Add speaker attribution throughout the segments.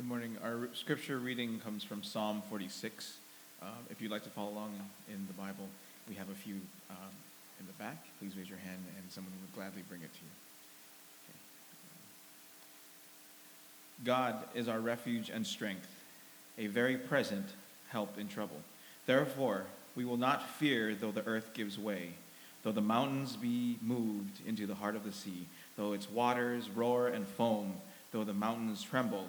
Speaker 1: Good morning. Our scripture reading comes from Psalm 46. Um, if you'd like to follow along in the Bible, we have a few um, in the back. Please raise your hand and someone would gladly bring it to you. Okay. God is our refuge and strength, a very present help in trouble. Therefore, we will not fear though the earth gives way, though the mountains be moved into the heart of the sea, though its waters roar and foam, though the mountains tremble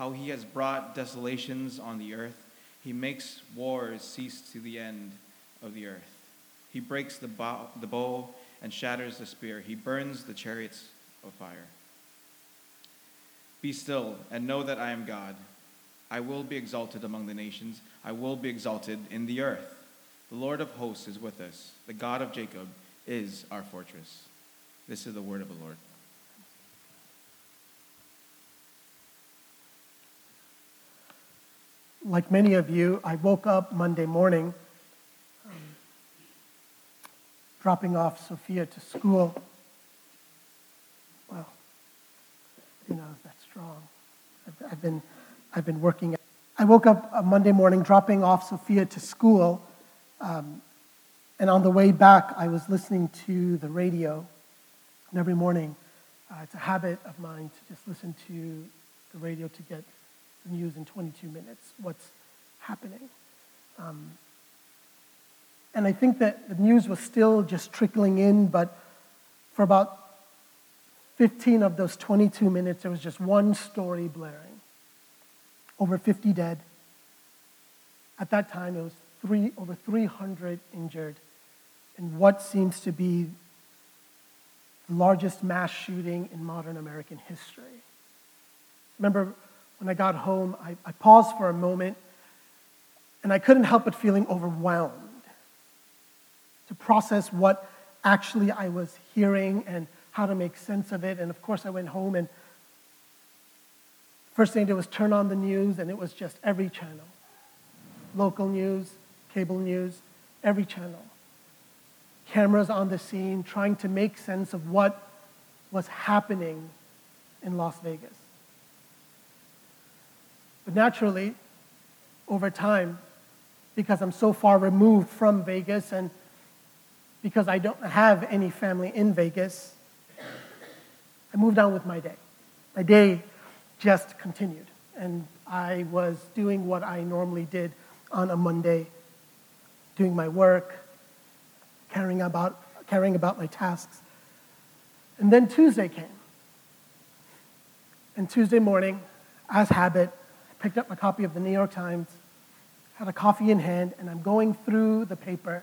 Speaker 1: how he has brought desolations on the earth. He makes wars cease to the end of the earth. He breaks the bow, the bow and shatters the spear. He burns the chariots of fire. Be still and know that I am God. I will be exalted among the nations. I will be exalted in the earth. The Lord of hosts is with us. The God of Jacob is our fortress. This is the word of the Lord.
Speaker 2: Like many of you, I woke up Monday morning um, dropping off Sophia to school. Well, you know, that's strong. I've, I've, been, I've been working. I woke up Monday morning dropping off Sophia to school. Um, and on the way back, I was listening to the radio. And every morning, uh, it's a habit of mine to just listen to the radio to get news in 22 minutes, what's happening. Um, and I think that the news was still just trickling in, but for about 15 of those 22 minutes, there was just one story blaring. Over 50 dead. At that time, it was three, over 300 injured in what seems to be the largest mass shooting in modern American history. Remember, when I got home, I, I paused for a moment and I couldn't help but feeling overwhelmed to process what actually I was hearing and how to make sense of it. And of course, I went home and first thing I did was turn on the news, and it was just every channel local news, cable news, every channel. Cameras on the scene trying to make sense of what was happening in Las Vegas. But naturally, over time, because I'm so far removed from Vegas and because I don't have any family in Vegas, I moved on with my day. My day just continued. And I was doing what I normally did on a Monday, doing my work, caring about, caring about my tasks. And then Tuesday came. And Tuesday morning, as habit, picked up my copy of the New York Times, had a coffee in hand, and I'm going through the paper.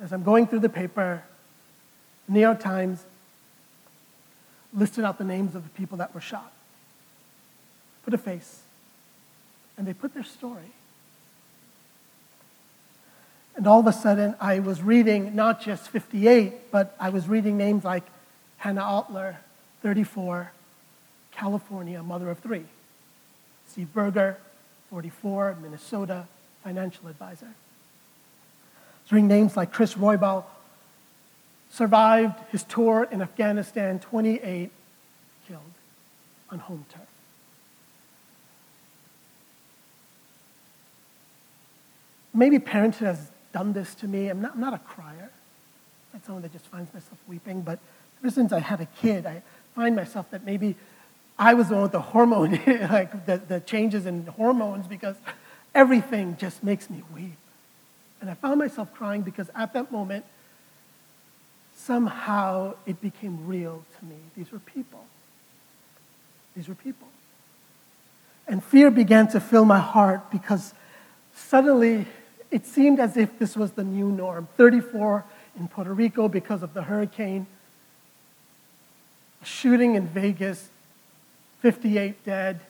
Speaker 2: As I'm going through the paper, the New York Times listed out the names of the people that were shot, put a face, and they put their story. And all of a sudden, I was reading not just 58, but I was reading names like Hannah Ahlers, 34, California, mother of three. Steve Berger, 44, Minnesota, financial advisor. Reading names like Chris Roybal, survived his tour in Afghanistan, 28 killed on home turf. Maybe parenthood has done this to me. I'm not, I'm not a crier. I'm someone that just finds myself weeping, but ever since I had a kid, I find myself that maybe I was the one with the hormone, like the, the changes in hormones, because everything just makes me weep. And I found myself crying because at that moment, somehow it became real to me. These were people. These were people. And fear began to fill my heart because suddenly it seemed as if this was the new norm. 34 in Puerto Rico because of the hurricane, a shooting in Vegas, 58 dead.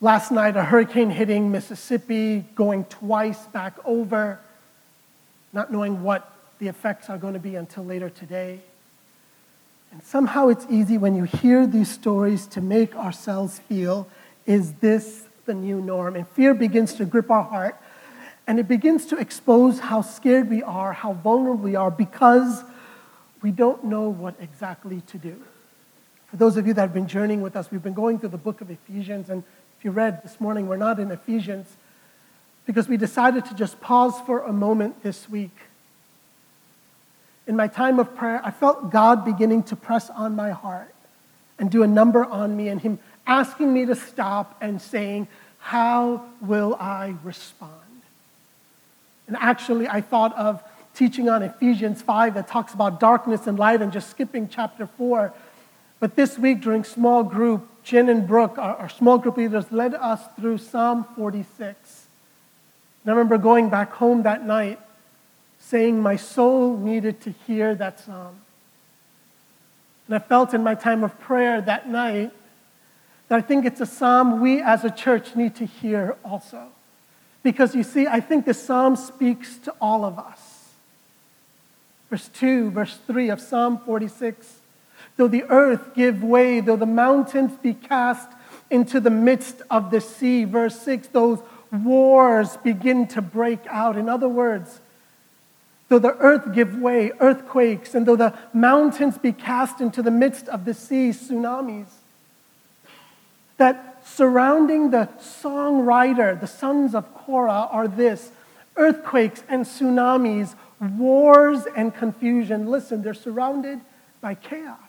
Speaker 2: Last night, a hurricane hitting Mississippi, going twice back over, not knowing what the effects are going to be until later today. And somehow it's easy when you hear these stories to make ourselves feel, is this the new norm? And fear begins to grip our heart, and it begins to expose how scared we are, how vulnerable we are, because we don't know what exactly to do. For those of you that have been journeying with us, we've been going through the book of Ephesians, and if you read this morning, we're not in Ephesians because we decided to just pause for a moment this week. In my time of prayer, I felt God beginning to press on my heart and do a number on me, and Him asking me to stop and saying, How will I respond? And actually, I thought of teaching on Ephesians 5 that talks about darkness and light and just skipping chapter 4. But this week during small group, Jen and Brooke, our, our small group leaders, led us through Psalm 46. And I remember going back home that night saying my soul needed to hear that psalm. And I felt in my time of prayer that night that I think it's a psalm we as a church need to hear also. Because you see, I think this psalm speaks to all of us. Verse 2, verse 3 of Psalm 46 Though the earth give way, though the mountains be cast into the midst of the sea. Verse 6 Those wars begin to break out. In other words, though the earth give way, earthquakes, and though the mountains be cast into the midst of the sea, tsunamis, that surrounding the songwriter, the sons of Korah, are this earthquakes and tsunamis, wars and confusion. Listen, they're surrounded by chaos.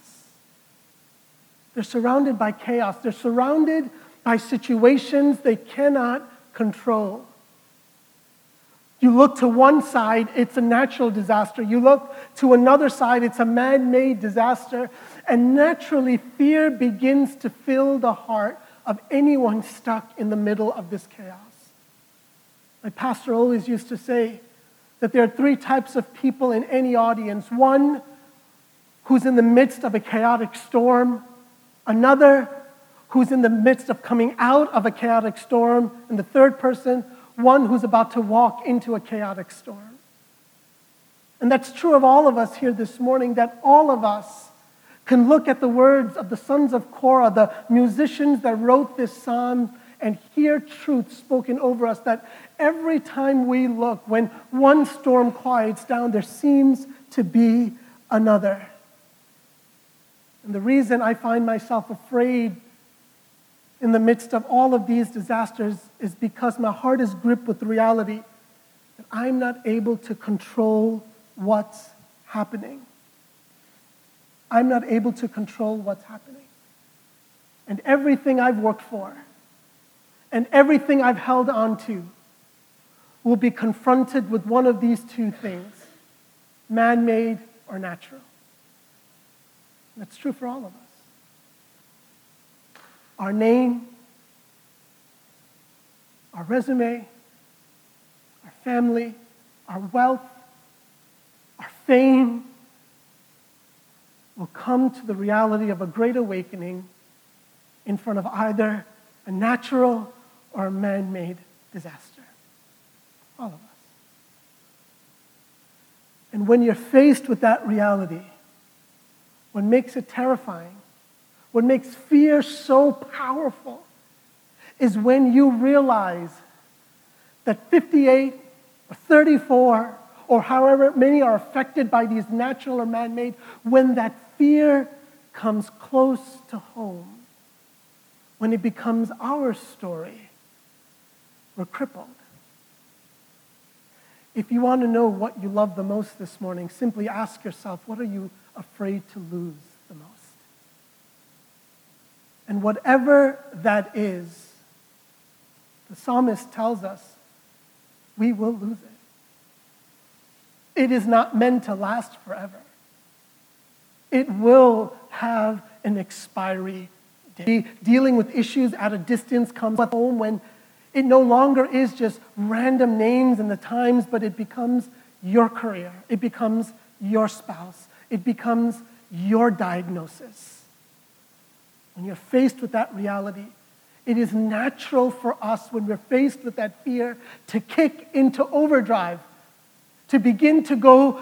Speaker 2: They're surrounded by chaos. They're surrounded by situations they cannot control. You look to one side, it's a natural disaster. You look to another side, it's a man made disaster. And naturally, fear begins to fill the heart of anyone stuck in the middle of this chaos. My pastor always used to say that there are three types of people in any audience one who's in the midst of a chaotic storm, another who's in the midst of coming out of a chaotic storm, and the third person one who's about to walk into a chaotic storm. And that's true of all of us here this morning, that all of us can look at the words of the sons of Korah, the musicians that wrote this psalm, and hear truth spoken over us that every time we look, when one storm quiets down, there seems to be another. And the reason I find myself afraid in the midst of all of these disasters is because my heart is gripped with reality that I'm not able to control what's happening. I'm not able to control what's happening. And everything I've worked for and everything I've held on to will be confronted with one of these two things man made or natural. That's true for all of us our name, our resume, our family, our wealth, our fame will come to the reality of a great awakening in front of either a natural or a man made disaster. All of us. And when you're faced with that reality, what makes it terrifying what makes fear so powerful is when you realize that 58 or 34 or however many are affected by these natural or man made, when that fear comes close to home, when it becomes our story, we're crippled. If you want to know what you love the most this morning, simply ask yourself what are you afraid to lose? The most. And whatever that is, the psalmist tells us we will lose it. It is not meant to last forever. It will have an expiry day. Dealing with issues at a distance comes home when it no longer is just random names in the times, but it becomes your career. It becomes your spouse. It becomes your diagnosis when you're faced with that reality, it is natural for us when we're faced with that fear to kick into overdrive, to begin to go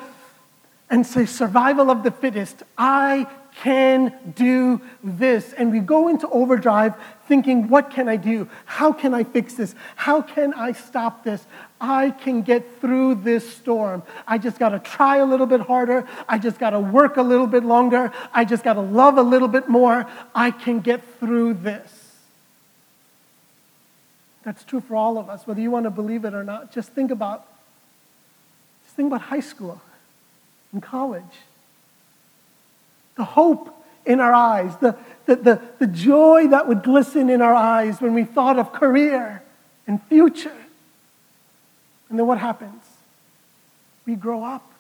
Speaker 2: and say, survival of the fittest. I can do this. And we go into overdrive thinking, what can I do? How can I fix this? How can I stop this? I can get through this storm. I just got to try a little bit harder. I just got to work a little bit longer. I just got to love a little bit more. I can get through this. That's true for all of us, whether you want to believe it or not. Just think about, just think about high school and college. The hope in our eyes, the, the, the, the joy that would glisten in our eyes when we thought of career and future. And then what happens? We grow up.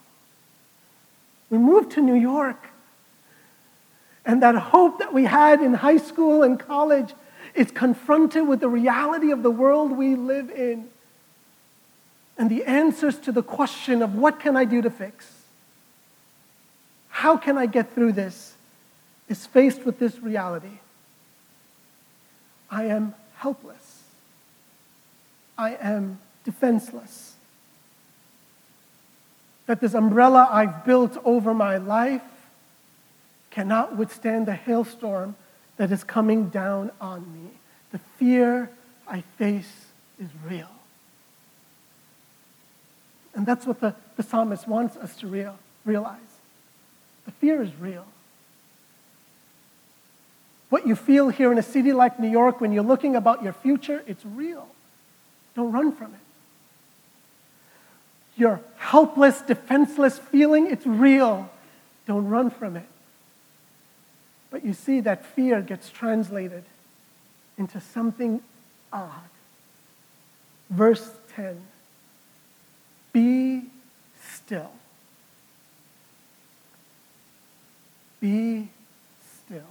Speaker 2: We move to New York. And that hope that we had in high school and college is confronted with the reality of the world we live in. And the answers to the question of what can I do to fix? How can I get through this? is faced with this reality I am helpless. I am defenseless. That this umbrella I've built over my life cannot withstand the hailstorm that is coming down on me. The fear I face is real. And that's what the, the psalmist wants us to real, realize. Fear is real. What you feel here in a city like New York when you're looking about your future, it's real. Don't run from it. Your helpless, defenseless feeling, it's real. Don't run from it. But you see, that fear gets translated into something odd. Verse 10 Be still. Be still.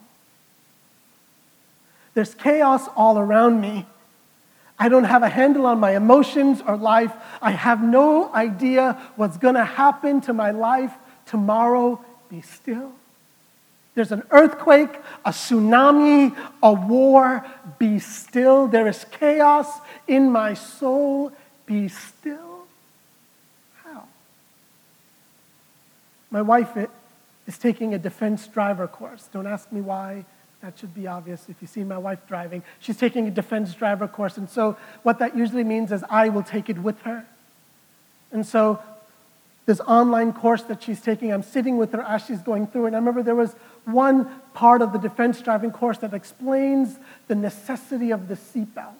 Speaker 2: There's chaos all around me. I don't have a handle on my emotions or life. I have no idea what's going to happen to my life tomorrow. Be still. There's an earthquake, a tsunami, a war. Be still. There is chaos in my soul. Be still. How? My wife is taking a defense driver course. Don't ask me why. That should be obvious if you see my wife driving. She's taking a defense driver course. And so, what that usually means is I will take it with her. And so, this online course that she's taking, I'm sitting with her as she's going through it. And I remember there was one part of the defense driving course that explains the necessity of the seatbelt.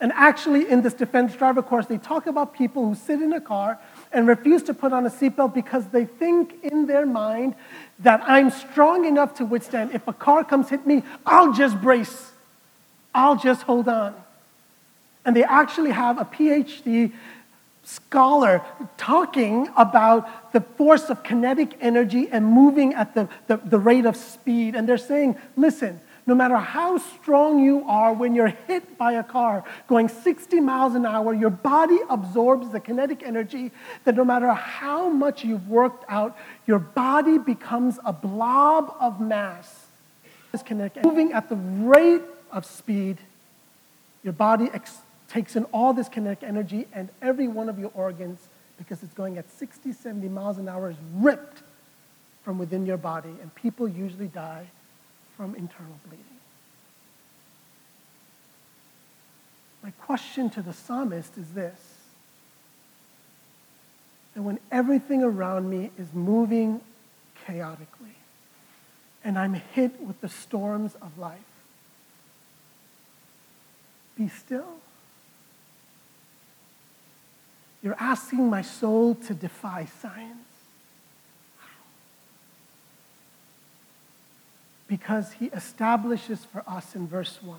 Speaker 2: And actually, in this defense driver course, they talk about people who sit in a car and refuse to put on a seatbelt because they think in their mind that I'm strong enough to withstand. If a car comes hit me, I'll just brace. I'll just hold on. And they actually have a PhD scholar talking about the force of kinetic energy and moving at the, the, the rate of speed. And they're saying, listen, no matter how strong you are, when you're hit by a car going 60 miles an hour, your body absorbs the kinetic energy that no matter how much you've worked out, your body becomes a blob of mass. Moving at the rate of speed, your body ex- takes in all this kinetic energy, and every one of your organs, because it's going at 60, 70 miles an hour, is ripped from within your body. And people usually die from internal bleeding. My question to the psalmist is this that when everything around me is moving chaotically and I'm hit with the storms of life, be still. You're asking my soul to defy science. Because he establishes for us in verse 1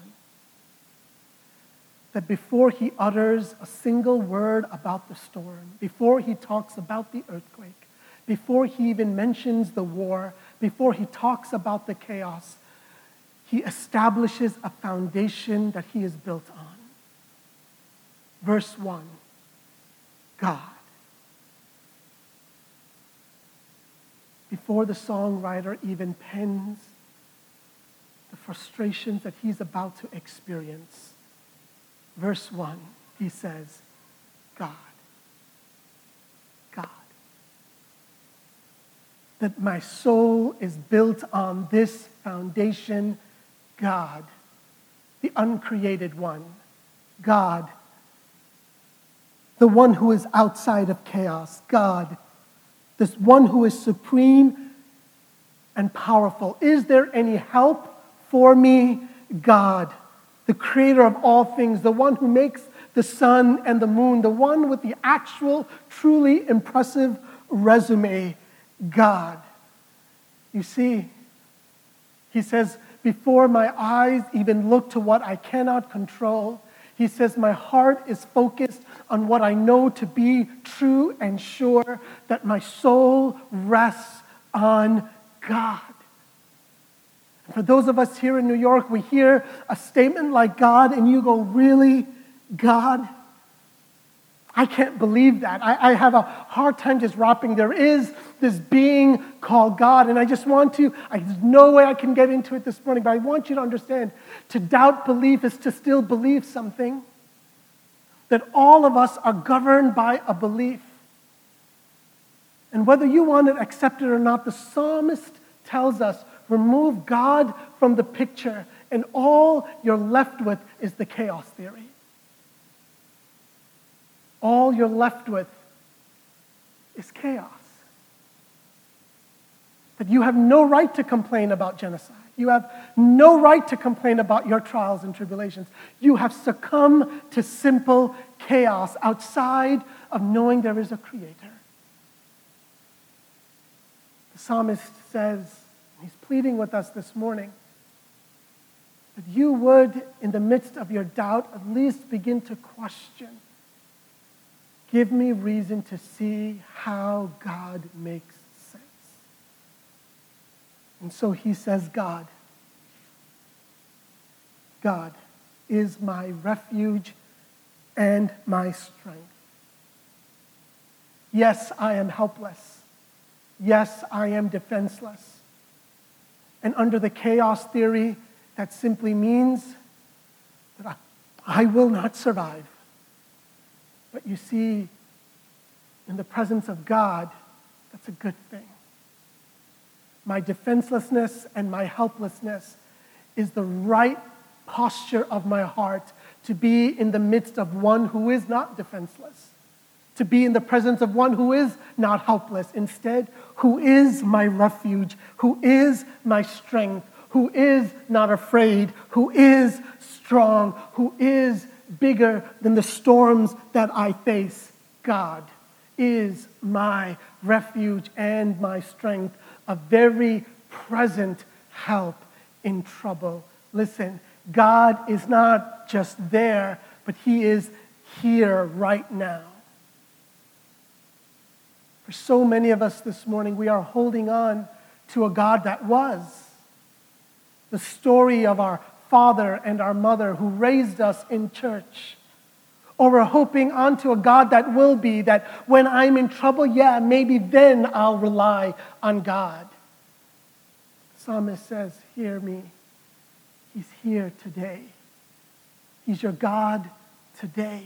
Speaker 2: that before he utters a single word about the storm, before he talks about the earthquake, before he even mentions the war, before he talks about the chaos, he establishes a foundation that he is built on. Verse 1 God. Before the songwriter even pens frustrations that he's about to experience. Verse 1, he says, God. God. That my soul is built on this foundation, God, the uncreated one, God, the one who is outside of chaos, God, this one who is supreme and powerful. Is there any help for me? God, the creator of all things, the one who makes the sun and the moon, the one with the actual, truly impressive resume, God. You see, he says, before my eyes even look to what I cannot control, he says, My heart is focused on what I know to be true and sure, that my soul rests on God. For those of us here in New York, we hear a statement like God, and you go, Really? God? I can't believe that. I, I, have a hard time just wrapping. There is this being called God, and I just want to, I, there's no way I can get into it this morning, but I want you to understand to doubt belief is to still believe something. That all of us are governed by a belief. And whether you want it or not, the psalmist tells us remove God from the picture, and all you're left with is the chaos theory all you're left with is chaos. That you have no right to complain about genocide. You have no right to complain about your trials and tribulations. You have succumbed to simple chaos outside of knowing there is a creator. The psalmist says, he's pleading with us this morning, that you would, in the midst of your doubt, at least begin to question Give me reason to see how God makes sense. And so he says, God, God is my refuge and my strength. Yes, I am helpless. Yes, I am defenseless. And under the chaos theory, that simply means that I, I will not survive. But you see, in the presence of God, that's a good thing. My defenselessness and my helplessness is the right posture of my heart to be in the midst of one who is not defenseless, to be in the presence of one who is not helpless. Instead, who is my refuge, who is my strength, who is not afraid, who is strong, who is bigger than the storms that I face. God is my refuge and my strength, a very present help in trouble. Listen, God is not just there, but He is here right now. For so many of us this morning, we are holding on to a God that was. The story of our father and our mother who raised us in church. Or we're hoping onto a God that will be, that when I'm in trouble, yeah, maybe then I'll rely on God. Psalmist says, Hear me. He's here today. He's your God today.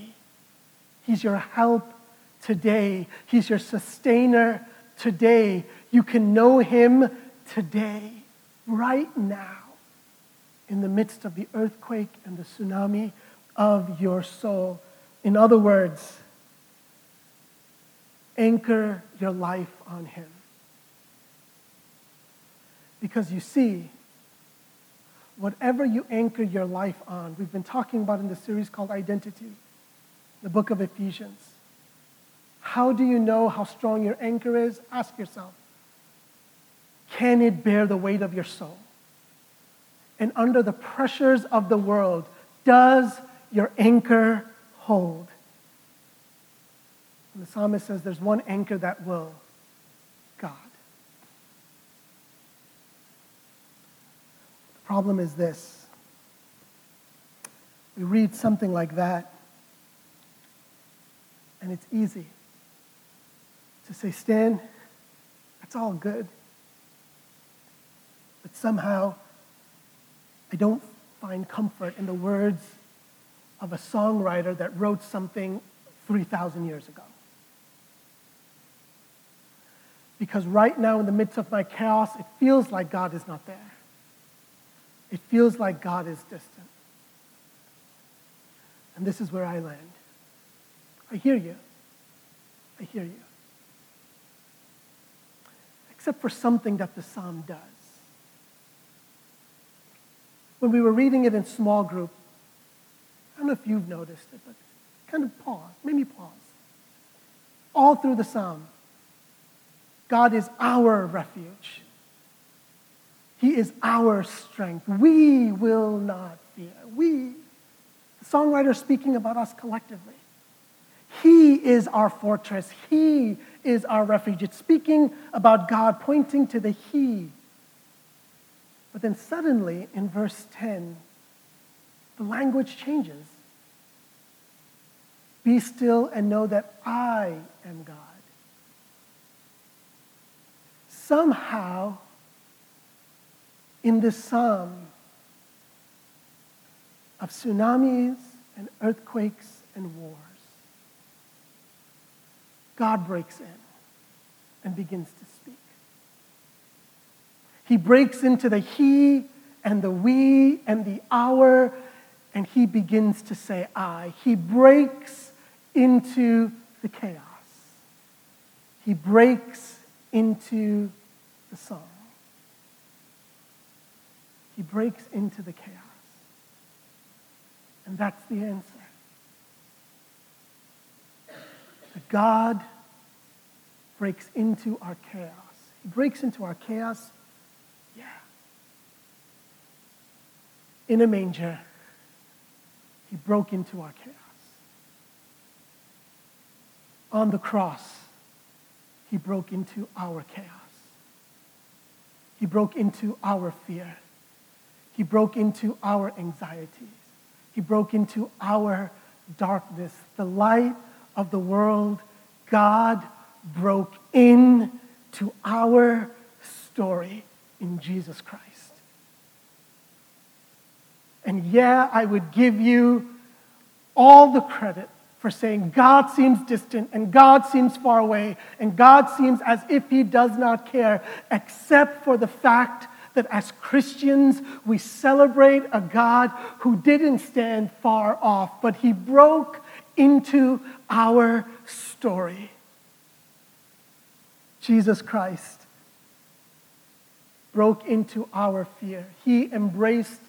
Speaker 2: He's your help today. He's your sustainer today. You can know him today, right now in the midst of the earthquake and the tsunami of your soul. In other words, anchor your life on Him. Because you see, whatever you anchor your life on, we've been talking about in the series called Identity, the book of Ephesians. How do you know how strong your anchor is? Ask yourself. Can it bear the weight of your soul? and under the pressures of the world, does your anchor hold? And the psalmist says there's one anchor that will God. The problem is this we read something like that, and it's easy to say, Stan, that's all good. But somehow, I don't find comfort in the words of a songwriter that wrote something 3,000 years ago. Because right now, in the midst of my chaos, it feels like God is not there. It feels like God is distant. And this is where I land. I hear you. I hear you. Except for something that the psalm does. When we were reading it in small group, I don't know if you've noticed it, but kind of pause, maybe pause. All through the psalm, God is our refuge. He is our strength. We will not fear. We, the songwriter speaking about us collectively. He is our fortress. He is our refuge. It's speaking about God, pointing to the He. But then suddenly, in verse 10, the language changes. Be still and know that I am God. Somehow, in this psalm of tsunamis and earthquakes and wars, God breaks in and begins to speak. He breaks into the he and the we and the our, and he begins to say I. He breaks into the chaos. He breaks into the song. He breaks into the chaos. And that's the answer. That God breaks into our chaos. He breaks into our chaos, yeah. In a manger, he broke into our chaos. On the cross, he broke into our chaos. He broke into our fear. He broke into our anxieties. He broke into our darkness. The light of the world, God broke in to our story in Jesus Christ. And yeah, I would give you all the credit for saying God seems distant and God seems far away and God seems as if he does not care, except for the fact that as Christians, we celebrate a God who didn't stand far off, but he broke into our story. Jesus Christ broke into our fear. He embraced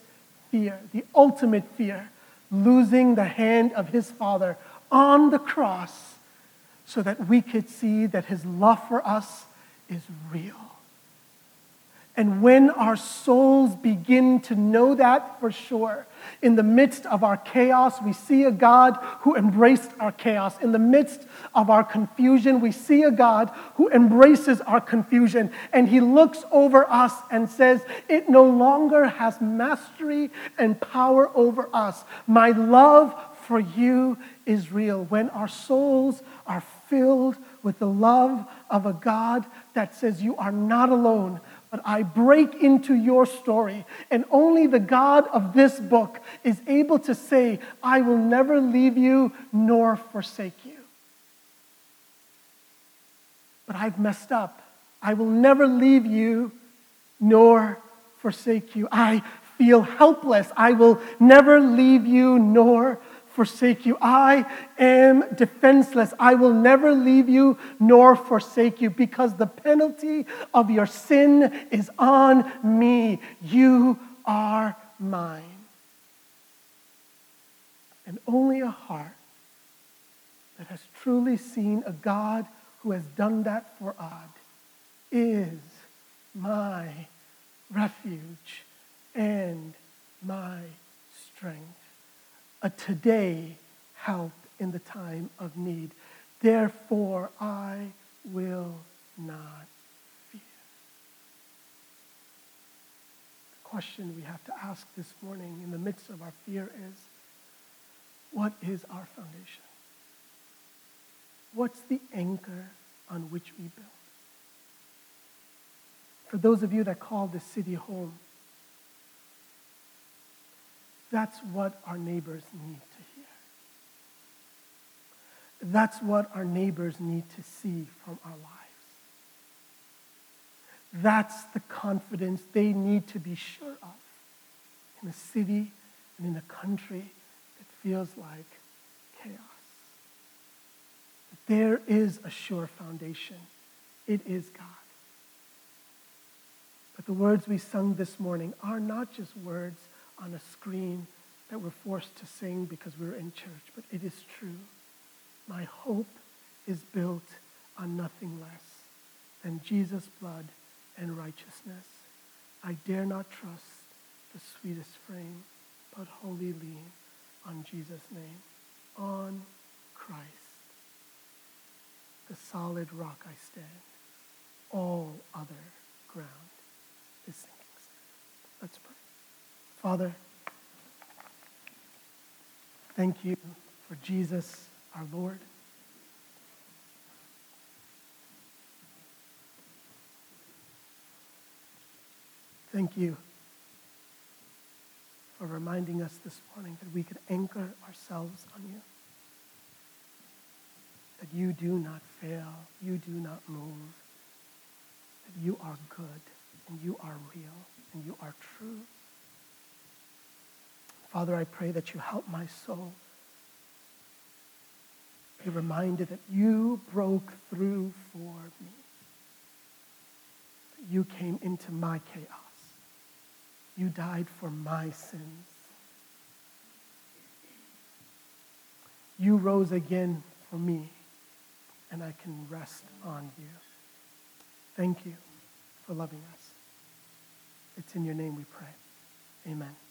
Speaker 2: fear, the ultimate fear, losing the hand of his Father on the cross so that we could see that his love for us is real. And when our souls begin to know that for sure, in the midst of our chaos, we see a God who embraced our chaos. In the midst of our confusion, we see a God who embraces our confusion. And he looks over us and says, It no longer has mastery and power over us. My love for you is real. When our souls are filled with the love of a God that says, You are not alone but I break into your story. And only the God of this book is able to say, I will never leave you nor forsake you. But I've messed up. I will never leave you nor forsake you. I feel helpless. I will never leave you nor forsake you. I am defenseless. I will never leave you nor forsake you because the penalty of your sin is on me. You are mine. And only a heart that has truly seen a God who has done that for odd is my refuge and my strength a today help in the time of need. Therefore, I will not fear. The question we have to ask this morning in the midst of our fear is what is our foundation? What's the anchor on which we build? For those of you that call this city home, That's what our neighbors need to hear. That's what our neighbors need to see from our lives. That's the confidence they need to be sure of in a city and in a country that feels like chaos. There is a sure foundation. It is God. But the words we sung this morning are not just words on a screen that we're forced to sing because we're in church, but it is true. My hope is built on nothing less than Jesus' blood and righteousness. I dare not trust the sweetest frame, but wholly lean on Jesus' name, on Christ, the solid rock I stand. All other ground is sinking sand. Let's pray. Father, thank you for Jesus, our Lord. Thank you for reminding us this morning that we could anchor ourselves on you. That you do not fail, you do not move, that you are good, and you are real, and you are true. Father, I pray that you help my soul be reminded that you broke through for me. You came into my chaos. You died for my sins. You rose again for me, and I can rest on you. Thank you for loving us. It's in your name we pray. Amen.